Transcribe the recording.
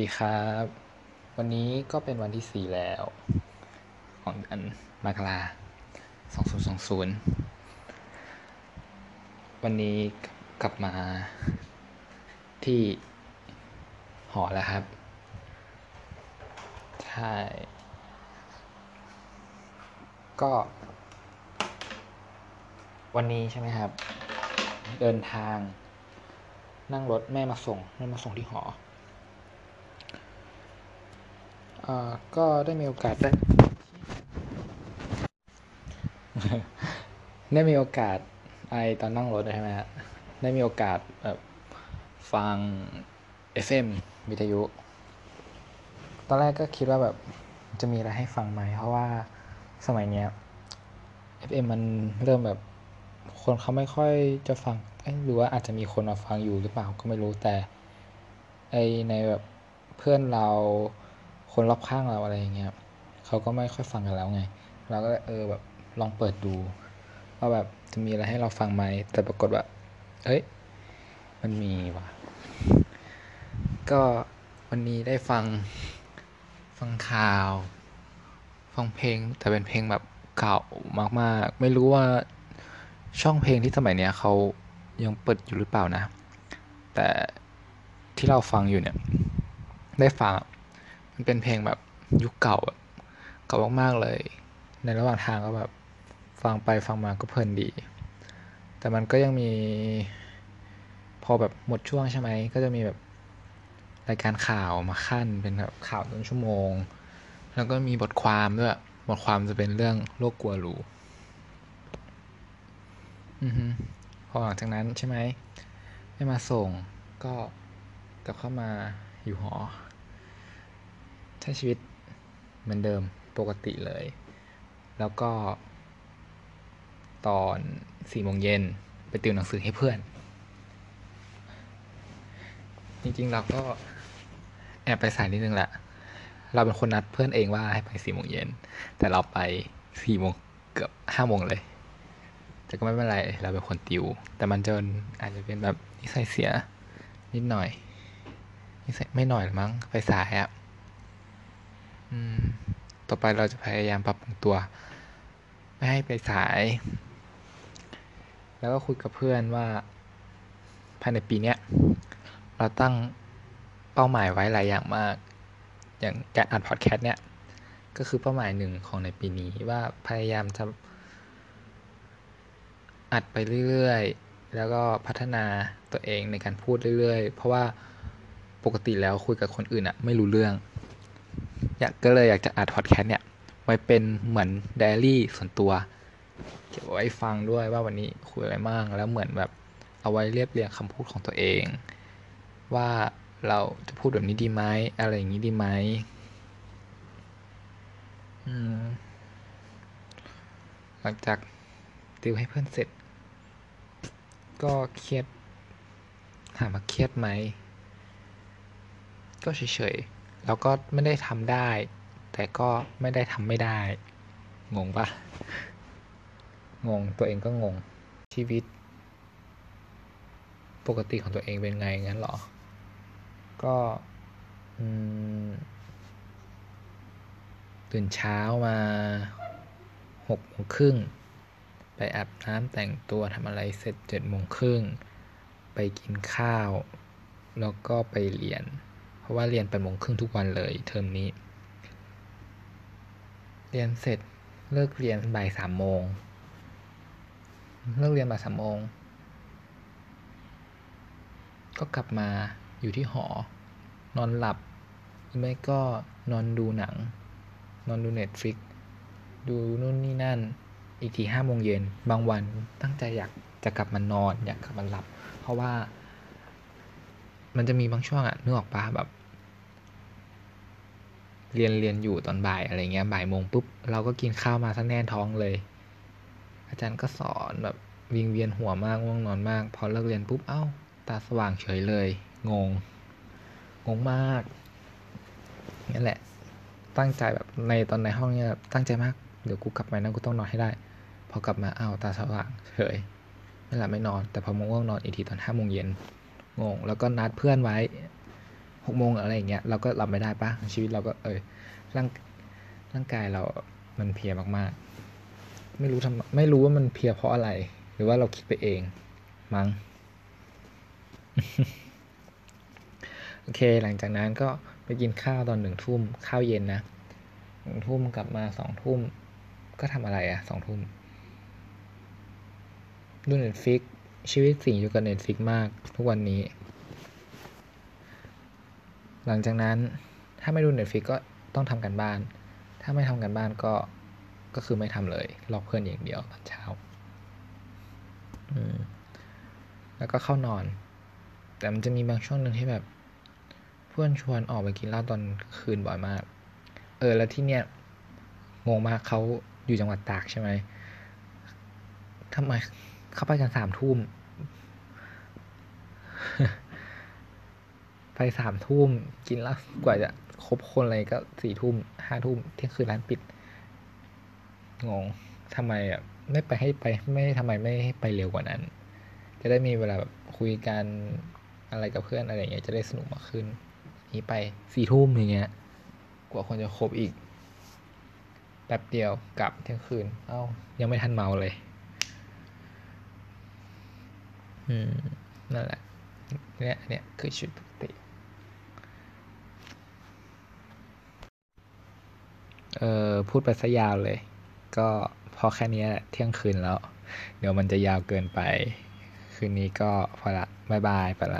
ดีครับ วันนี้ก็เป็นวันที่สี่แล้ว ของเดือนมกราสองศูนย์สองศูนย์วันนี้กลับมาที่หอแล้วครับ ใช่ ก็ วันนี้ใช่ไหมครับ เดินทาง นั่งรถแม่มาส่ง แม่มาส่งที่หอ อ่า ก็ได้มีโอกาสได้ได้มีโอกาสไอตอนนั่งรถใช่ไหมฮะได้มีโอกาสแบบฟัง FM วิทยุ ตอนแรกก็คิดว่าแบบจะมีอะไรให้ฟังไหม เพราะว่าสมัยเนี้ย FM มันเริ่มแบบคนเขาไม่ค่อยจะฟังหรือว่าอาจจะมีคนมาฟังอยู่หรือเปล่าก็ไม่รู้แต่ไอในแบบเพื่อนเรา คนรอบข้างเราอะไรอย่างเงี้ยเขาก็ไม่ค่อยฟังกันแล้วไง เราก็เลยเออแบบลองเปิดดูว่าแบบจะมีอะไรให้เราฟังไหมแต่ปรากฏว่าเอ้ย มันมีว่ะ ก็วันนี้ได้ฟังฟังข่าว ฟังเพลง แต่เป็นเพลงแบบเก่ามากๆ ไม่รู้ว่าช่องเพลงที่สมัยเนี้ยเขายังเปิดอยู่หรือเปล่านะ แต่ที่เราฟังอยู่เนี่ย ได้ฟัง มันเป็นเพลงแบบยุคเก่าแบบเก่ามากๆเลย ในระหว่างทางก็แบบฟังไปฟังมาก็เพลินดี แต่มันก็ยังมี พอแบบหมดช่วงใช่ไหม ก็จะมีแบบรายการข่าวมาขั้นเป็นแบบข่าวต้นชั่วโมง แล้วก็มีบทความด้วย บทความจะเป็นเรื่องโลกกลัวรู้อือฮึพอหลังจากนั้นใช่ไหมไม่มาส่งก็กลับเข้ามาอยู่หอ ใช้ชีวิตเหมือนเดิมปกติเลย แล้วก็ ตอนสี่โมงเย็นไปติวหนังสือให้เพื่อน จริงๆเราก็แอบไปสายนิดนึงแหละ เราเป็นคนนัดเพื่อนเองว่าให้ไปสี่โมงเย็น แต่เราไปสี่โมงเกือบห้าโมงเลย แต่ก็ไม่เป็นไร เราเป็นคนติว แต่มันจะอาจจะเป็นแบบนิสัยเสียนิดหน่อยนิสัยไม่หน่อยมั้ง ไปสายอะ ต่อไปเราจะพยายามปรับปรุงตัว ไม่ให้ไปสาย แล้วก็คุยกับเพื่อนว่า ภายในปีเนี้ยเราตั้งเป้าหมายไว้หลายอย่างมาก อย่างการอัดพอดแคสต์เนี่ย ก็คือเป้าหมายหนึ่งของในปีนี้ว่าพยายามจะอัดไปเรื่อยๆ แล้วก็พัฒนาตัวเองในการพูดเรื่อยๆ เพราะว่าปกติแล้วคุยกับคนอื่นอะไม่รู้เรื่อง อยากก็เลยอยากจะอัดพอดแคสต์เนี่ย ไว้เป็นเหมือนไดอารี่ส่วนตัวเก็บไว้ฟังด้วยว่าวันนี้คุยอะไรบ้างแล้วเหมือนแบบเอาไว้เรียบเรียงคำพูดของตัวเอง ว่าเราจะพูดแบบนี้ดีไหมอะไรอย่างนี้ดีไหมอืมหลังจากติวให้เพื่อนเสร็จ ก็เครียดถามว่าเครียดไหม ก็เฉยๆ แล้วก็ไม่ได้ทำได้ แต่ก็ไม่ได้ทำไม่ได้ งงปะงงตัวเองก็งงชีวิต ปกติของตัวเองเป็นไงงั้นเหรอ ก็อตื่นเช้ามาหกโมงครึ่งไปอาบน้ำแต่งตัวทำอะไรเสร็จเจ็ดโมงครึ่งไปกินข้าว แล้วก็ไปเรียน ราะว่าเรียนแปดโมงครึ่งทุกวันเลยเทอมนี้ เรียนเสร็จเลิกเรียนบ่ายสามโมง เลิกเรียนบ่ายสามโมง ก็กลับมาอยู่ที่หอ นอนหลับหรือไม่ก็นอนดูหนัง นอนดูเน็ตฟลิกดูนู่นนี่นั่น อีกทีห้าโมงเย็น บางวันตั้งใจอยากจะกลับมานอน อยากกลับมาหลับ เพราะว่า มันจะมีบางช่วงอะนึกออกปะแบบ เรียนเรียนอยู่ตอนบ่ายอะไรเงี้ยบ่ายโมงปุ๊บเราก็กินข้าวมาซะแน่นท้องเลย อาจารย์ก็สอนแบบวิงเวียนหัวมากง่วงนอนมาก พอเลิกเรียนปุ๊บเอ้า ตาสว่างเฉยเลย งง งงมากนั่นแหละ ตั้งใจแบบในตอนในห้องเนี่ยแบบตั้งใจมากเดี๋ยวกูกลับไปนะกูต้องนอนให้ได้ พอกลับมาเอ้าตาสว่างเฉยไม่หลับไม่นอน แต่พอมง่วงนอนอีกทีตอนห้าโมงเย็นงง แล้วก็นัดเพื่อนไว้ หกโมงอะไรอย่างเงี้ยเราก็รับไม่ได้ปะชีวิตเราก็เออร่างร่างกายเรามันเพียมากๆ ไม่รู้ทำไม่รู้ว่ามันเพียเพราะอะไร หรือว่าเราคิดไปเองมั้งโอเค หลังจากนั้นก็ไปกินข้าวตอนหนึ่งทุ่มข้าวเย็นนะหนึ่งทุ่มกลับมาสองทุ่มก็ทำอะไรอะสองทุ่มดู Netflix ชีวิตสิงอยู่กับ Netflix มากทุกวันนี้ หลังจากนั้นถ้าไม่ดู Netflix ก็ต้องทำการบ้าน ถ้าไม่ทำการบ้านก็ก็คือไม่ทำเลยลอกเพื่อนอย่างเดียวตอนเช้าแล้วก็เข้านอน แต่มันจะมีบางช่วงหนึ่งที่แบบ เพื่อนชวนออกไปกินเหล้าตอนคืนบ่อยมาก เออ แล้วที่เนี้ยงงมากเขาอยู่จังหวัดตากใช่ไหมทำไมเขาไปกันสามทุ่ม ไปสามทุ่มกินแล้วกว่าจะครบคนอะไรก็สี่ทุ่มห้าทุ่มเที่ยงคืนร้านปิดงงทำไมอะไม่ไปให้ไปไม่ทำไมไม่ให้ไปเร็วกว่านั้น จะได้มีเวลาแบบคุยกันอะไรกับเพื่อนอะไรอย่างเงี้ยจะได้สนุกมากขึ้น นี้ไปสี่ทุ่มอย่างเงี้ย กว่าคนจะครบอีกแป๊บเดียวกลับเที่ยงคืน เอ้ายังไม่ทันเมาเลย อืมนั่นแหละเนี่ยเนี่ยคือชีวิตปกติ เออพูดไปซะยาวเลย ก็พอแค่นี้แหละเที่ยงคืนแล้ว เดี๋ยวมันจะยาวเกินไป คืนนี้ก็พอละบายบายไปละ